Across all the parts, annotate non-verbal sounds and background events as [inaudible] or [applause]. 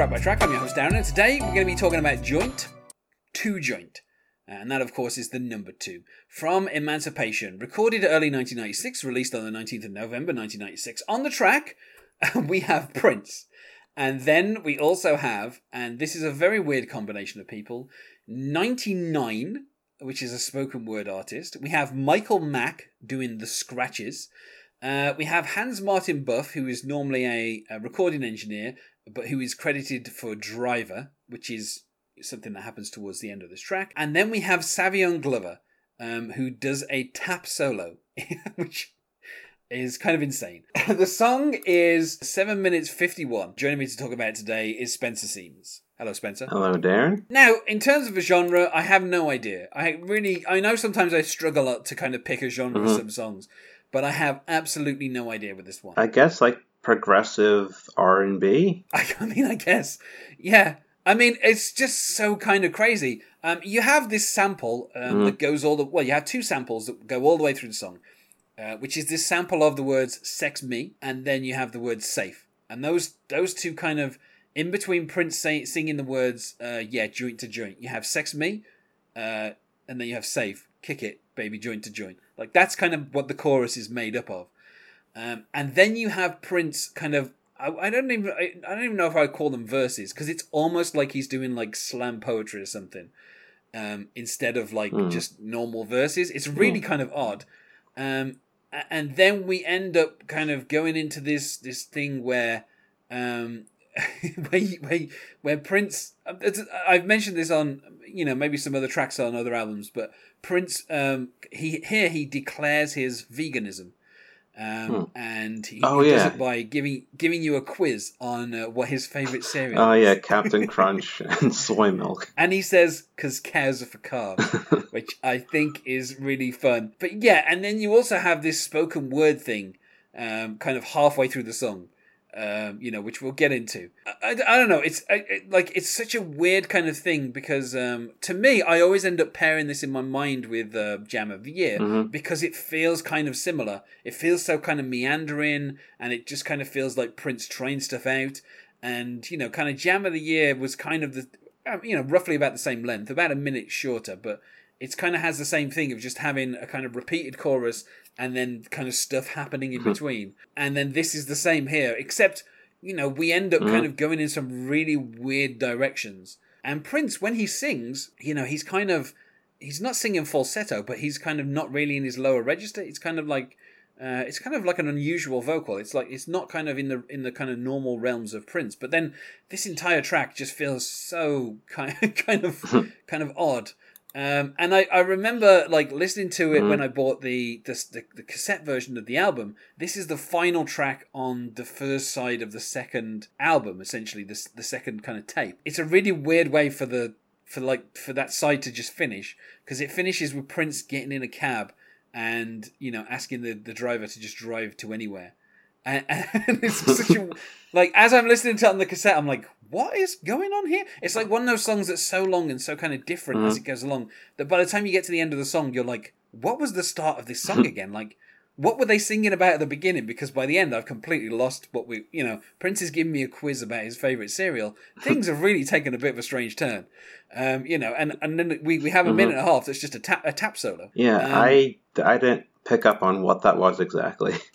Track by Track. I'm your host Darren, and today we're going to be talking about joint, two joint, and that of course is the number two from Emancipation, recorded early 1996, released on the 19th of November 1996. On the track, [laughs] we have Prince, and then we also have, and this is a very weird combination of people, 99, which is a spoken word artist. We have Michael Mack doing the scratches. Uh, we have Hans Martin Buff, who is normally a, a recording engineer, but who is credited for driver, which is something that happens towards the end of this track. And then we have Savion Glover, um, who does a tap solo, [laughs] which is kind of insane. [laughs] the song is 7 minutes 51. Joining me to talk about it today is Spencer Seams. Hello, Spencer. Hello, Darren. Now, in terms of a genre, I have no idea. I really, I know sometimes I struggle to kind of pick a genre of some songs, but I have absolutely no idea with this one. I guess like progressive R and B. [laughs] I, mean, I guess, yeah. I mean, it's just so kind of crazy. Um, you have this sample um, that goes all the well. You have two samples that go all the way through the song, uh, which is this sample of the words "sex me" and then you have the word "safe," and those those two kind of in between Prince say, singing the words uh, "yeah joint to joint." You have "sex me," uh, and then you have "safe," kick it, baby, joint to joint. Like that's kind of what the chorus is made up of. Um, and then you have Prince kind of. I, I don't even. I, I don't even know if I call them verses because it's almost like he's doing like slam poetry or something, um, instead of like just normal verses. It's really kind of odd. Um, and then we end up kind of going into this this thing where, um, [laughs] where, where where Prince. I've mentioned this on you know maybe some other tracks on other albums, but Prince. Um, he here he declares his veganism. Um, and he, Oh, he does it by giving giving you a quiz on uh, what his favorite cereal. Oh is. yeah, Captain [laughs] Crunch and soy milk. And he says, because cows are for carbs, [laughs] which I think is really fun. But yeah, and then you also have this spoken word thing um, kind of halfway through the song. Um, you know, which we'll get into. I, I, I don't know. It's I, it, like it's such a weird kind of thing because um, to me, I always end up pairing this in my mind with uh, Jam of the Year because it feels kind of similar. It feels so kind of meandering, and it just kind of feels like Prince trying stuff out. And you know, kind of Jam of the Year was kind of the um, you know, roughly about the same length, about a minute shorter, but it's kind of has the same thing of just having a kind of repeated chorus and then kind of stuff happening in mm-hmm. between. And then this is the same here, except, you know, we end up kind mm-hmm. of going in some really weird directions. And Prince, when he sings, you know, he's kind of, he's not singing falsetto, but he's kind of not really in his lower register. It's kind of like, uh, it's kind of like an unusual vocal. It's like it's not kind of in the in the kind of normal realms of Prince. But then this entire track just feels so kind [laughs] kind of mm-hmm. kind of odd. Um, and I, I remember like listening to it when I bought the, the the the cassette version of the album. This is the final track on the first side of the second album, essentially the the second kind of tape. It's a really weird way for the for like for that side to just finish because it finishes with Prince getting in a cab and you know asking the, the driver to just drive to anywhere and, [laughs] and it's such a [laughs] like as i'm listening to it on the cassette i'm like what is going on here it's like one of those songs that's so long and so kind of different as it goes along that by the time you get to the end of the song you're like what was the start of this song [laughs] again like what were they singing about at the beginning? Because by the end, I've completely lost what we, you know, Prince is giving me a quiz about his favorite cereal. Things have really taken a bit of a strange turn, um, you know, and and then we, we have a minute and a half that's just a tap a tap solo. Yeah, Um, I I didn't pick up on what that was exactly. [laughs]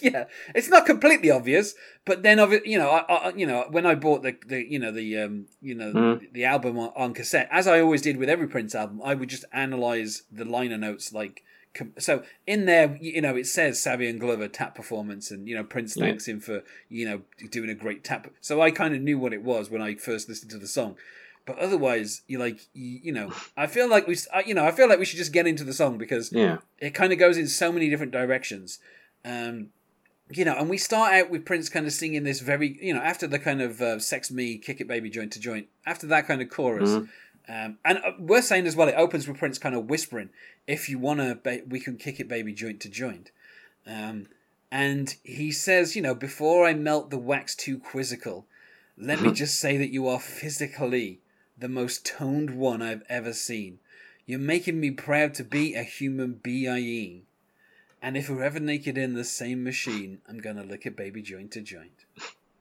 yeah, it's not completely obvious, but then of you know, I, I, you know, when I bought the, the you know, the um, you know, the, the album on, on cassette, as I always did with every Prince album, I would just analyze the liner notes like. So in there, you know, it says Savion Glover tap performance, and you know Prince thanks him for you know doing a great tap. So I kind of knew what it was when I first listened to the song. But otherwise, you like, you, you know, I feel like we, you know, I feel like we should just get into the song because Yeah. it kind of goes in so many different directions. Um, you know, and we start out with Prince kind of singing this very, you know, after the kind of uh, "sex me, kick it, baby, joint to joint," after that kind of chorus, um, and uh, we're saying as well, it opens with Prince kind of whispering, "If you wanna, ba- we can kick it, baby, joint to joint." Um, And he says, you know, before I melt the wax too quizzical, let me [laughs] just say that you are physically the most toned one I've ever seen. You're making me proud to be a human being. And if we're ever naked in the same machine, I'm gonna lick it baby joint to joint.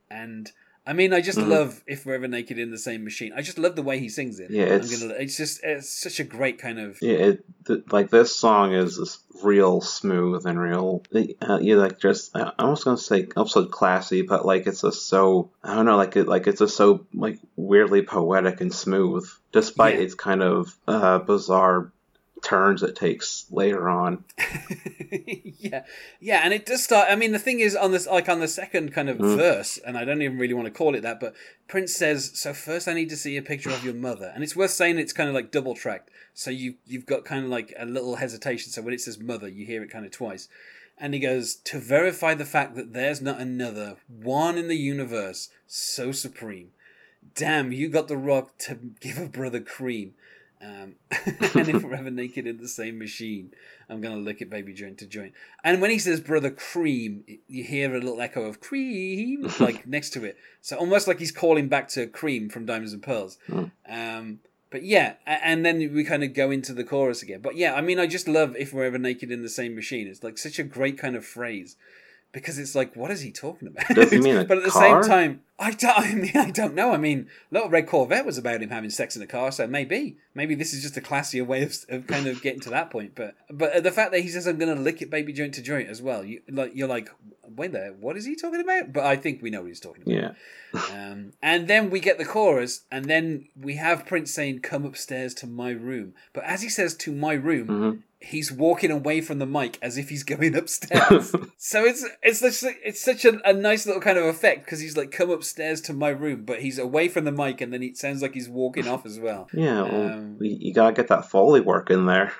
And I mean, I just Mhm. love if we're ever naked in the same machine. I just love the way he sings it. Yeah, it's- gonna, it's just it's such a great kind of Yeah, it, th- like this song is real smooth and real. Uh, yeah, like just I I was gonna say also classy, but like it's just so I don't know, like it like it's just so like weirdly poetic and smooth, despite Yeah. its kind of uh, bizarre turns it takes later on. [laughs] yeah, yeah, and it does start. I mean, the thing is, on this, like on the second kind of Mm. verse, and I don't even really want to call it that, but Prince says, "So first, I need to see a picture of your mother," and it's worth saying it's kind of like double tracked. So you you've got kind of like a little hesitation. So when it says mother, you hear it kind of twice, and he goes to verify the fact that there's not another one in the universe so supreme. Damn, you got the rock to give a brother cream. Um, [laughs] [laughs] and if we're ever naked in the same machine, I'm gonna lick it baby joint to joint. And when he says brother cream, you hear a little echo of cream [laughs] like next to it. So almost like he's calling back to cream from Diamonds and Pearls. Mm. Um, but yeah, and then we kind of go into the chorus again. But yeah, I mean, I just love if we're ever naked in the same machine. It's like such a great kind of phrase because it's like, what is he talking about? Does he mean [laughs] a but at the car? same time, I don't. I mean, I don't know. I mean, Little Red Corvette was about him having sex in a car, so maybe, maybe this is just a classier way of, of kind of getting to that point. But but the fact that he says I'm going to lick it baby joint to joint as well, you like you're like, wait there, what is he talking about? But I think we know what he's talking about. Yeah, Um, and then we get the chorus, and then we have Prince saying, "Come upstairs to my room." But as he says "to my room," Mhm. He's walking away from the mic as if he's going [laughs] upstairs. [laughs] so it's it's such, it's such a, a nice little kind of effect because he's like, "Come upstairs to my room," but he's away from the mic, and then it sounds like he's walking off as well. [laughs] yeah. Well, Um, you, gotta get that foley work in there.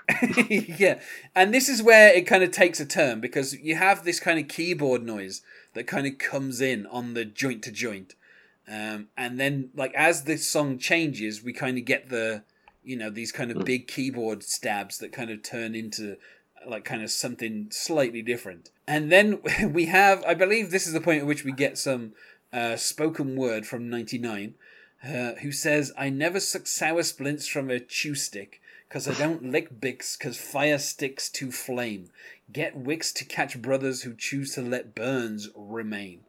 yeah, and this is where it kind of takes a turn because you have this kind of keyboard noise that kind of comes in on the joint to joint, um, and then like as this song changes, we kind of get the you know these kind of big keyboard stabs that kind of turn into like kind of something slightly different, and then [laughs] we have I believe this is the point at which we get some uh, spoken word from ninety nine. Uh, who says, I never suck sour splints from a chew stick, cause I [laughs] don't lick Bics, cause fire sticks to flame. Get wicks to catch brothers who choose to let burns remain.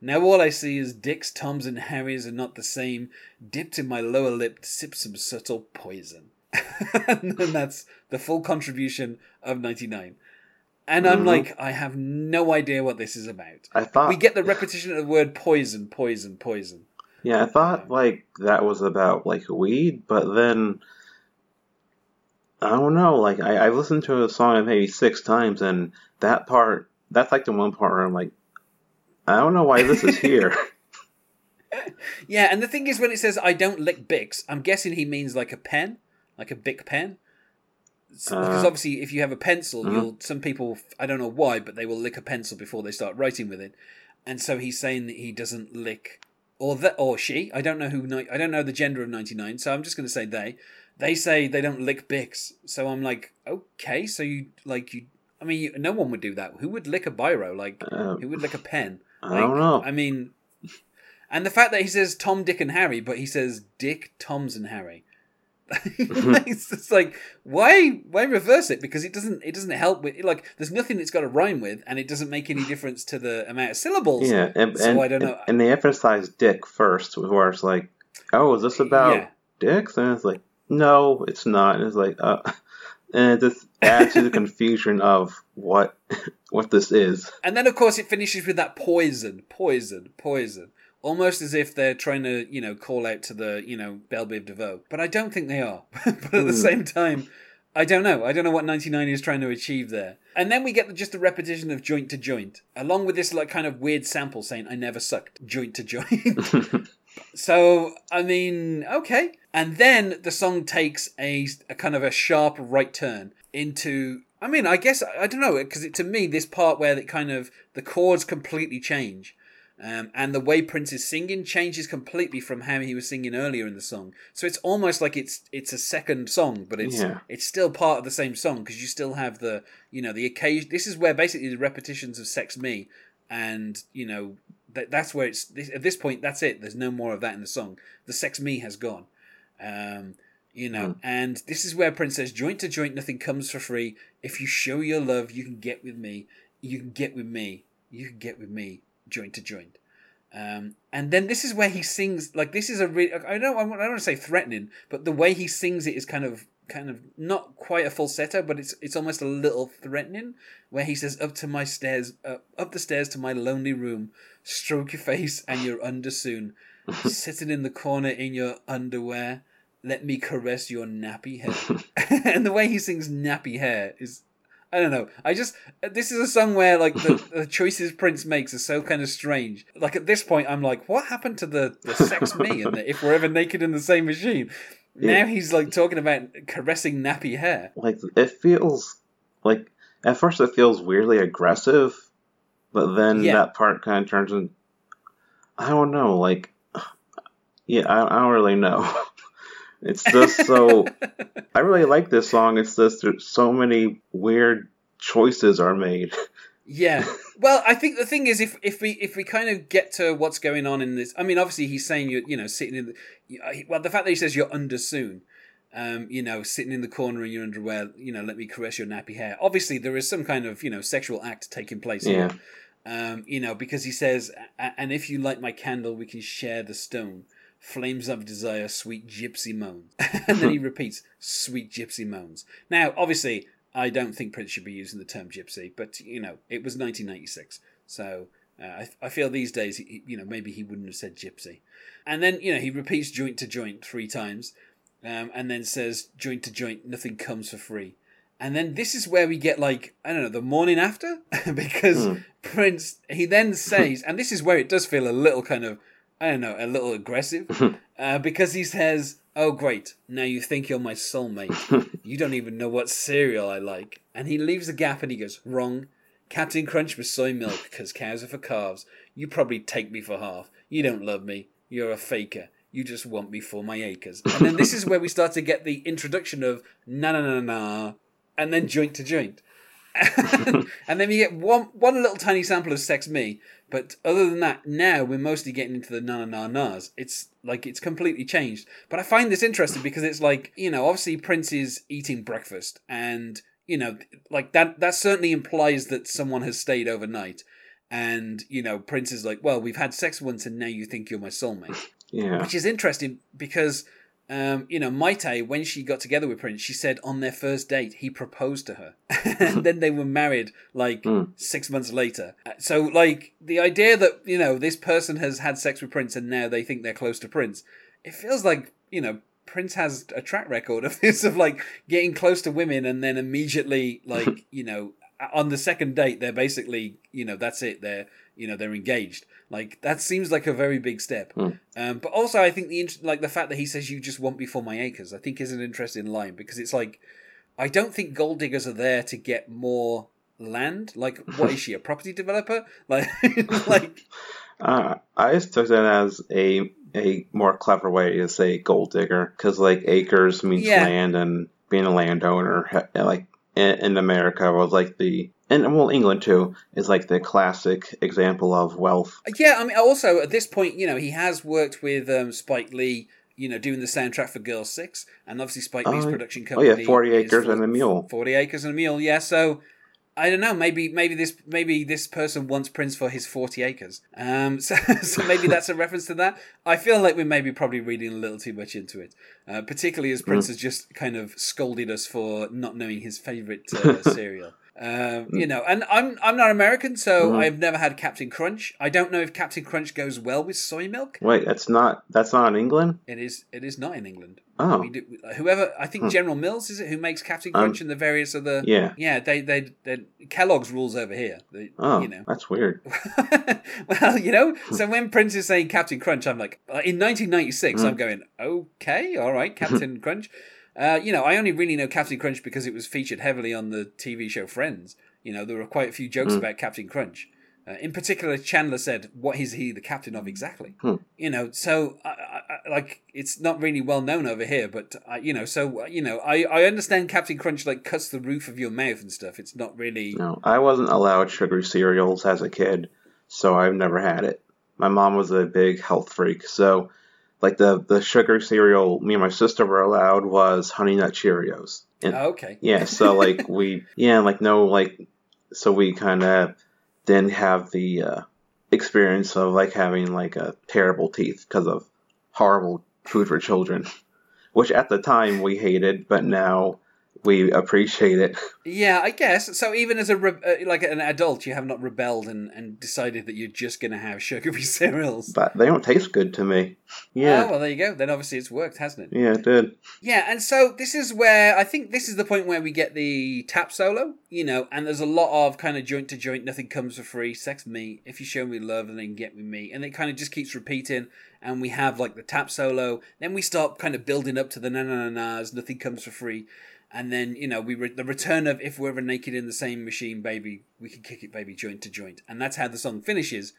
Now all I see is dicks, toms, and harrys are not the same. Dipped in my lower lip to sip some subtle poison. [laughs] and that's the full contribution of 99. And I'm Mhm. like, I have no idea what this is about. I thought We get the repetition of the word poison, poison, poison. Yeah, I thought like that was about like weed, but then I don't know. Like I, I've listened to a song maybe six times, and that part that's like the one part where I'm like, I don't know why this is here. [laughs] Yeah, and the thing is, when it says "I don't lick Bics," I'm guessing he means like a pen, like a Bic pen. S- because Uh, obviously, if you have a pencil, mhm. you'll some people I don't know why, but they will lick a pencil before they start writing with it, and so he's saying that he doesn't lick, or that or she. I don't know who. I don't know the gender of ninety nine, so I'm just going to say they. They say they don't lick Bics, so I'm like, okay, so you like you. I mean, you, no one would do that. Who would lick a biro? Like, Uh, who would lick a pen? I don't know. I mean, and the fact that he says Tom, Dick, and Harry, but he says Dick, Tom's, and Harry. [laughs] [laughs] it's just like why why reverse it because it doesn't it doesn't help with like there's nothing it's got to rhyme with and it doesn't make any difference to the amount of syllables yeah, and, so and, I don't know. and they emphasize dick first, where it's like, oh, is this about Yeah. dicks? And it's like, no, it's not. And it's like, uh, and it just adds to the [laughs] confusion of what what this is. and then of course it finishes with that poison poison poison almost as if they're trying to you know call out to the you know Belle DeVoe but I don't think they are [laughs] but at the Hmm. same time I don't know. I don't know what 99 is trying to achieve there. And then we get the, just a repetition of joint to joint, along with this like kind of weird sample saying "I never sucked joint to joint." [laughs] so I mean, okay. And then the song takes a, a kind of a sharp right turn into. I mean, I guess I don't know because to me this part where it kind of the chords completely change. Um, and the way Prince is singing changes completely from how he was singing earlier in the song. So it's almost like it's it's a second song, but it's Yeah. it's still part of the same song because you still have the you know the occasion. This is where basically the repetitions of "Sex Me," and you know that that's where it's this, at this point. That's it. There's no more of that in the song. The "Sex Me" has gone. Um, you know, Hmm. and this is where Prince says, "Joint to joint, nothing comes for free. If you show your love, you can get with me. You can get with me. You can get with me, joint to joint." Um, and then this is where he sings like this is a really I don't I don't want to say threatening, but the way he sings it is kind of kind of not quite a falsetto, but it's it's almost a little threatening. Where he says, "Up to my stairs, uh, up the stairs to my lonely room, stroke your face and you're under soon, [laughs] sitting in the corner in your underwear." Let me caress your nappy hair. [laughs] [laughs] and the way he sings nappy hair is I don't know. I just this is a song where like the, the choices Prince makes are so kind of strange. Like at this point, I'm like, what happened to the the sex me and the if we're ever naked in the same machine? Now he's like talking about caressing nappy hair. Like it feels like at first it feels weirdly aggressive, but then Yeah. that part kind of turns in. I don't know. Like, [sighs] yeah, I, I don't really know. [laughs] It's just so. [laughs] I really like this song. It's just there's so many weird choices are made. [laughs] Yeah. Well, I think the thing is, if if we if we kind of get to what's going on in this, I mean, obviously he's saying you you know sitting in the well the fact that he says you're under soon, um, you know, sitting in the corner in your underwear, you know, let me caress your nappy hair. Obviously, there is some kind of you know sexual act taking place here. Um, you know, because he says, and if you light my candle, we can share the stone. Flames of desire, sweet gypsy moans. [laughs] and then he [laughs] repeats, sweet gypsy moans. Now, obviously, I don't think Prince should be using the term gypsy, but, you know, it was 1996. So uh, I, I feel these days, he, you know, maybe he wouldn't have said gypsy. And then, you know, he repeats joint to joint three times um, and then says joint to joint, nothing comes for free. And then this is where we get like I don't know the morning after [laughs] because Hmm. Prince he then says and this is where it does feel a little kind of I don't know a little aggressive [laughs] uh, because he says oh great. Now you think you're my soulmate. [laughs] You don't even know what cereal I like. And he leaves a gap and he goes wrong. Captain Crunch with soy milk because cows are for calves. You probably take me for half. You don't love me. You're a faker. You just want me for my acres. And then this is where we start to get the introduction of na na na na and then joint to joint. [laughs] and then we get one one little tiny sample of Sex Me, but other than that, now we're mostly getting into the na na na nas. It's like it's completely changed. But I find this interesting because it's like you know, obviously Prince is eating breakfast, and you know, like that that certainly implies that someone has stayed overnight. And you know, Prince is like, well, we've had sex once, and now you think you're my soulmate Yeah. which is interesting because um, you know Mayte when she got together with Prince, she said on their first date he proposed to her, [laughs] and then they were married like Mm. six months later. Uh, So like the idea that you know this person has had sex with Prince and now they think they're close to Prince, it feels like you know. Prince has a track record of [laughs] this of like getting close to women and then immediately like [laughs] you know on the second date they're basically you know that's it they're you know they're engaged. Like that seems like a very big step. Um, but also i think the int- like the fact that he says you just want me for my acres i think is an interesting line because it's like i don't think gold diggers are there to get more land. Like what is she a property developer? [laughs] Like [laughs] like Uh, I just took that as a a more clever way to say gold digger because like acres means Yeah. land and being a landowner like in, in America was like the and well England too is like the classic example of wealth. Yeah, I mean, also at this point, you know, he has worked with um, Spike Lee, you know, doing the soundtrack for Girl Six, and obviously Spike Lee's Oh, production oh, yeah, company. 40 Acres and a Mule. Forty acres and a mule. Yeah, so I don't know. Maybe maybe this maybe this person wants Prince for his forty acres. Um, [laughs] so so maybe that's a [laughs] reference to that. I feel like we're maybe probably reading a little too much into it, uh, particularly as Prince has just kind of scolded us for not knowing his favorite uh, [laughs] cereal. Um, you know, and I'm I'm not American, so I've never had Captain Crunch. I don't know if Captain Crunch goes well with soy milk. Wait, that's not that's not in England. It is it is not in England. Oh. We do, whoever I think General Mills is it who makes Captain Crunch and the various other yeah. yeah they they, they Kellogg's rules over here. They, Oh, you know. that's weird. [laughs] well, you know, so when Prince is saying Captain Crunch, I'm like, uh, in 1996, Hmm. I'm going, okay, all right, [laughs] Captain Crunch. Uh, you know, I only really know Captain Crunch because it was featured heavily on the TV show Friends. You know, there were quite a few jokes about Captain Crunch. Uh, in particular, Chandler said, "What is he the captain of exactly?" Hmm. You know, so I, I, I- like it's not really well known over here, but uh, you know, so uh, you know, I I understand Captain Crunch like cuts the roof of your mouth and stuff. It's not really. No, I wasn't allowed sugary cereals as a kid, so I've never had it. My mom was a big health freak, so like the the sugar cereal me and my sister were allowed was Honey Nut Cheerios. And, Oh, okay. yeah, so [laughs] like we yeah, like no like so we kind of didn't have the uh, experience of like having like a terrible teeth because of horrible food for children, [laughs] which at the time we hated, but now we appreciate it. [laughs] Yeah, I guess. So even as a re- uh, like an adult, you have not rebelled and, and decided that you're just going to have sugary [laughs] cereals. But they don't taste good to me. Yeah. Oh, well, there you go. Then obviously it's worked, hasn't it? Yeah, it did. Yeah, and so this is where I think this is the point where we get the tap solo, you know, and there's a lot of kind of joint to joint, nothing comes for free, sex me, if you show me love, and then get with me, and it kind of just keeps repeating, and we have like the tap solo, then we start kind of building up to the na na na na's, nothing comes for free, and then you know we re- the return of if we're ever naked in the same machine, baby, we can kick it, baby, joint to joint, and that's how the song finishes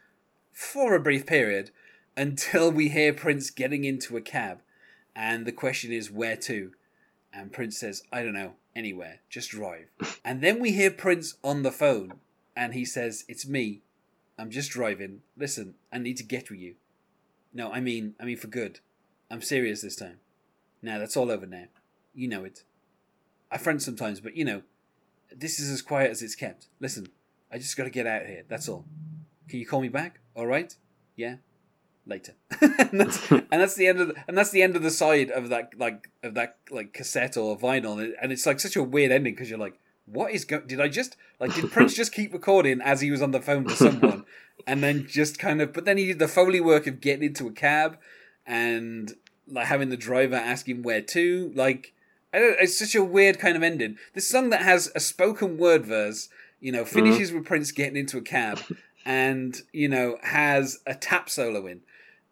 for a brief period until we hear Prince getting into a cab. And the question is, where to? And Prince says, I don't know, anywhere, just drive. [laughs] and then we hear Prince on the phone, and he says, It's me. I'm just driving. Listen, I need to get with you. No, I mean, I mean for good. I'm serious this time. Now, that's all over now. You know it. I front sometimes, but you know, this is as quiet as it's kept. Listen, I just gotta get out of here, that's all. Can you call me back? All right? Yeah? later. [laughs] and that's [laughs] and that's the end of the, and that's the end of the side of that like of that like cassette or vinyl and it's like such a weird ending because you're like what is going did I just like did Prince just keep recording as he was on the phone to someone [laughs] and then just kind of but then he did the foley work of getting into a cab and like having the driver ask him where to like it's such a weird kind of ending. This song that has a spoken word verse you know finishes with Prince getting into a cab [laughs] and you know has a tap solo in.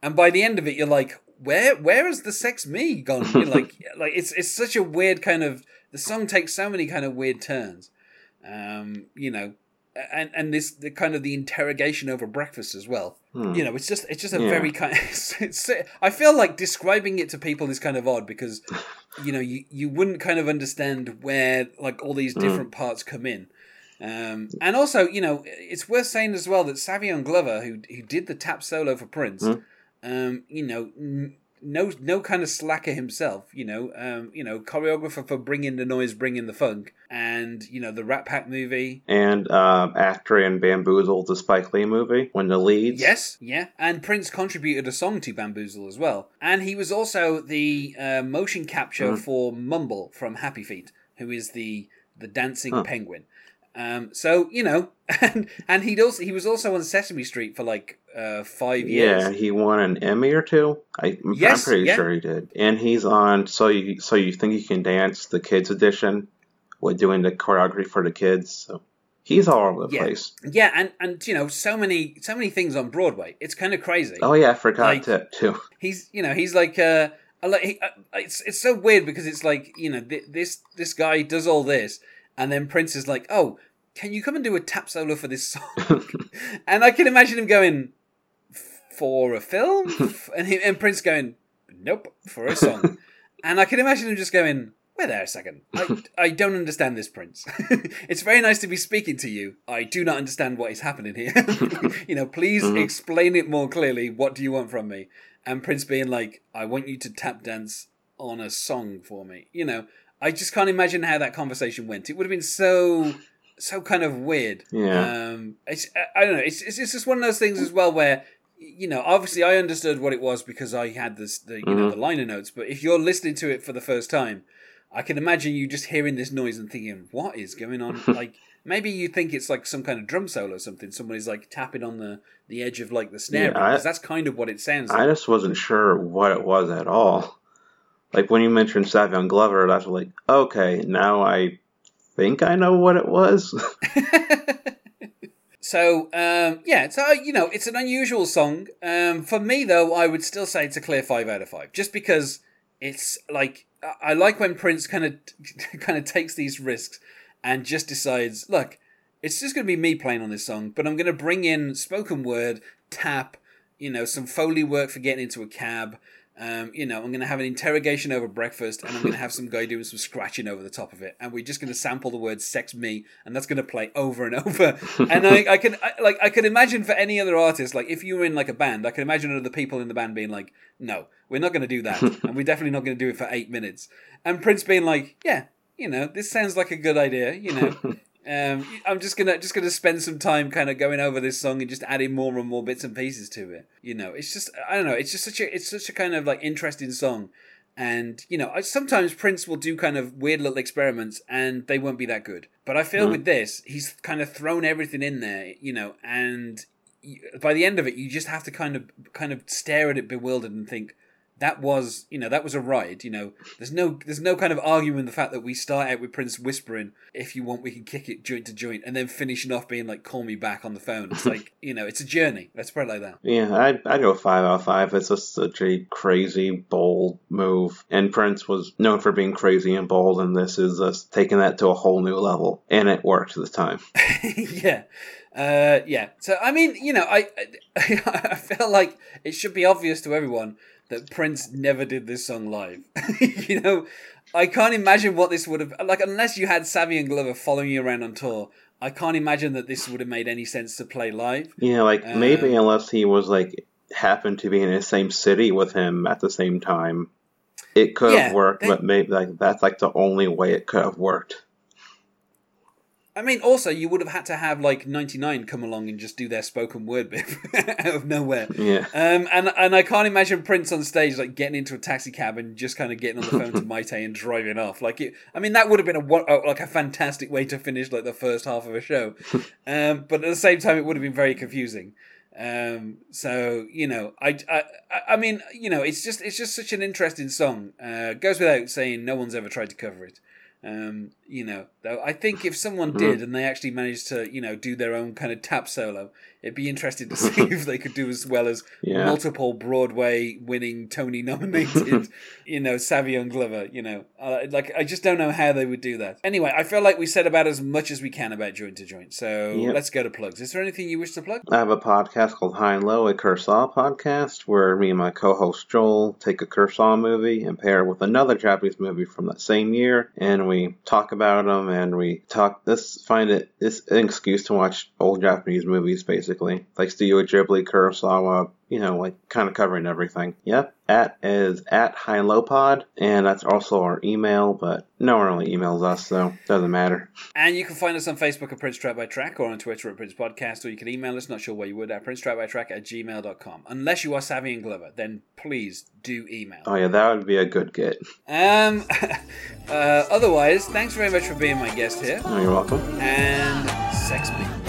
And by the end of it you're like where where has the sex me gone? You're like [laughs] like it's it's such a weird kind of the song takes so many kind of weird turns. Um you know and and this the kind of the interrogation over breakfast as well Hmm. you know it's just it's just a Yeah. very kind [laughs] it's, it's, i feel like describing it to people is kind of odd because you know you you wouldn't kind of understand where like all these different parts come in um, and also, you know, it's worth saying as well that Savion Glover, who who did the tap solo for Prince, Mm. um, you know, n- no no kind of slacker himself. You know, um, you know, choreographer for Bringing the Noise, Bringing the Funk, and you know the Rat Pack movie. And uh, actor in Bamboozled, the Spike Lee movie, when the leads. Yes, yeah, and Prince contributed a song to Bamboozle as well, and he was also the uh, motion capture Mm. for Mumble from Happy Feet, who is the the dancing Huh. penguin. Um, so you know, [laughs] and and he'd also he was also on Sesame Street for like uh, five years. Yeah, he won an Emmy or two. I, I'm Yes, pretty yeah. sure he did. And he's on So You So You Think You Can Dance, the kids edition, with doing the choreography for the kids. So he's all over the Yeah. place. Yeah, and and you know, so many so many things on Broadway. It's kind of crazy. Oh yeah, I forgot Like- to too. [laughs] he's you know he's like uh like he, uh, it's it's so weird because it's like you know th- this this guy does all this and then Prince is like oh can you come and do a tap solo for this song? [laughs] And I can imagine him going for a film? [laughs] And he, and Prince going nope for a song. [laughs] And I can imagine him just going wait there a second. I, I don't understand this Prince. It's very nice to be speaking to you. I do not understand what is happening here. You know please Mhm. explain it more clearly. What do you want from me? And Prince being like, I want you to tap dance on a song for me. You know, I just can't imagine how that conversation went. It would have been so, so kind of weird. Yeah. Um, it's, I- don't know. It's, it's, it's just one of those things as well where, you know, obviously I understood what it was because I had this, the, you know, Mhm. the liner notes. But if you're listening to it for the first time, I can imagine you just hearing this noise and thinking, what is going on? [laughs] like, maybe you think it's like some kind of drum solo or something. Somebody's like tapping on the, the edge of like the snare, Yeah, because that's kind of what it sounds like. I just wasn't sure what it was at all. Like when you mentioned Savion Glover, I was like, okay, now I think I know what it was. [laughs] so um, yeah, so you know, it's an unusual song. Um, for me, though, I would still say it's a clear five out of five, just because it's like I- like when Prince kind of [laughs] kind of takes these risks and just decides, look, It's just going to be me playing on this song, but I'm going to bring in spoken word, tap, you know, some foley work for getting into a cab. Um, you know, I'm going to have an interrogation over breakfast, and I'm going to have some guy doing some scratching over the top of it, and we're just going to sample the word "sex me," and that's going to play over and [laughs] over. and I, I can, I, like, I could imagine for any other artist, like if you were in like a band, I can imagine other people in the band being like, "No, we're not going to do that, [laughs] and we're definitely not going to do it for eight minutes." And Prince being like, "Yeah, you know, this sounds like a good idea," you know. [laughs] Um, I'm just gonna just gonna spend some time kind of going over this song and just adding more and more bits and pieces to it. You know, it's just I don't know. It's just such a it's such a kind of like interesting song, and you know, I, sometimes Prince will do kind of weird little experiments and they won't be that good. But I feel Mm. with this, he's kind of thrown everything in there. You know, and by the end of it, you just have to kind of kind of stare at it bewildered and think. That was, you know, that was a ride. You know, there's no, there's no kind of arguing the fact that we start out with Prince whispering, "If you want, we can kick it joint to joint," and then finishing off being like, "Call me back" on the phone. It's like, [laughs] you know, it's a journey. Let's put it like that. Yeah, I'd, I'd go five out of five. It's just such a crazy, bold move. And Prince was known for being crazy and bold, and this is us taking that to a whole new level. And it worked this time. [laughs] yeah. Uh, yeah. So I mean, you know, I I [laughs] feel like it should be obvious to everyone that Prince never did this song live. [laughs] you know, I can't imagine what this would have like unless you had Savion Glover following you around on tour. I can't imagine that this would have made any sense to play live. Yeah, like Um, maybe unless he was like happened to be in the same city with him at the same time, it could Yeah, have worked. they- but maybe like that's like the only way it could have worked. I mean, also you would have had to have like 99 come along and just do their spoken word bit [laughs] out of nowhere. Yeah. Um, and and I can't imagine Prince on stage like getting into a taxi cab and just kind of getting on the phone to [laughs] Mayte and driving off. Like, it, I mean, that would have been a like a fantastic way to finish like the first half of a show. [laughs] Um, but at the same time, it would have been very confusing. Um, so you know, I, I I mean, you know, it's just it's just such an interesting song. Uh, goes without saying, no one's ever tried to cover it. Um, you know, though I think if someone did and they actually managed to, you know, do their own kind of tap solo, it'd be interesting to [laughs] see if they could do as well as Yeah. multiple Broadway winning Tony nominated, [laughs] you know, Savion Glover. You know, uh, like I just don't know how they would do that. Anyway, I feel like we said about as much as we can about joint to joint. So Yep. let's go to plugs. Is there anything you wish to plug? I have a podcast called High and Low, a Kurosawa podcast, where me and my co-host Joel take a Kurosawa movie and pair it with another Japanese movie from that same year, and we talk about them and we talk. This find it it's an excuse to watch old Japanese movies, basically, like Studio Ghibli, Kurosawa. You know, like kind of covering everything. Yep. At is at High and Low Pod, and that's also our email. But no one really emails us, so doesn't matter. And you can find us on Facebook at Prince Track by Track or on Twitter at Prince Podcast, or you can email us, not sure where you would, at Prince Track by Track at gmail.com. Unless you are Savion Glover, then please do email. Oh yeah, that would be a good get. Um, [laughs] uh, otherwise, thanks very much for being my guest here, Oh, you're welcome. and sex me.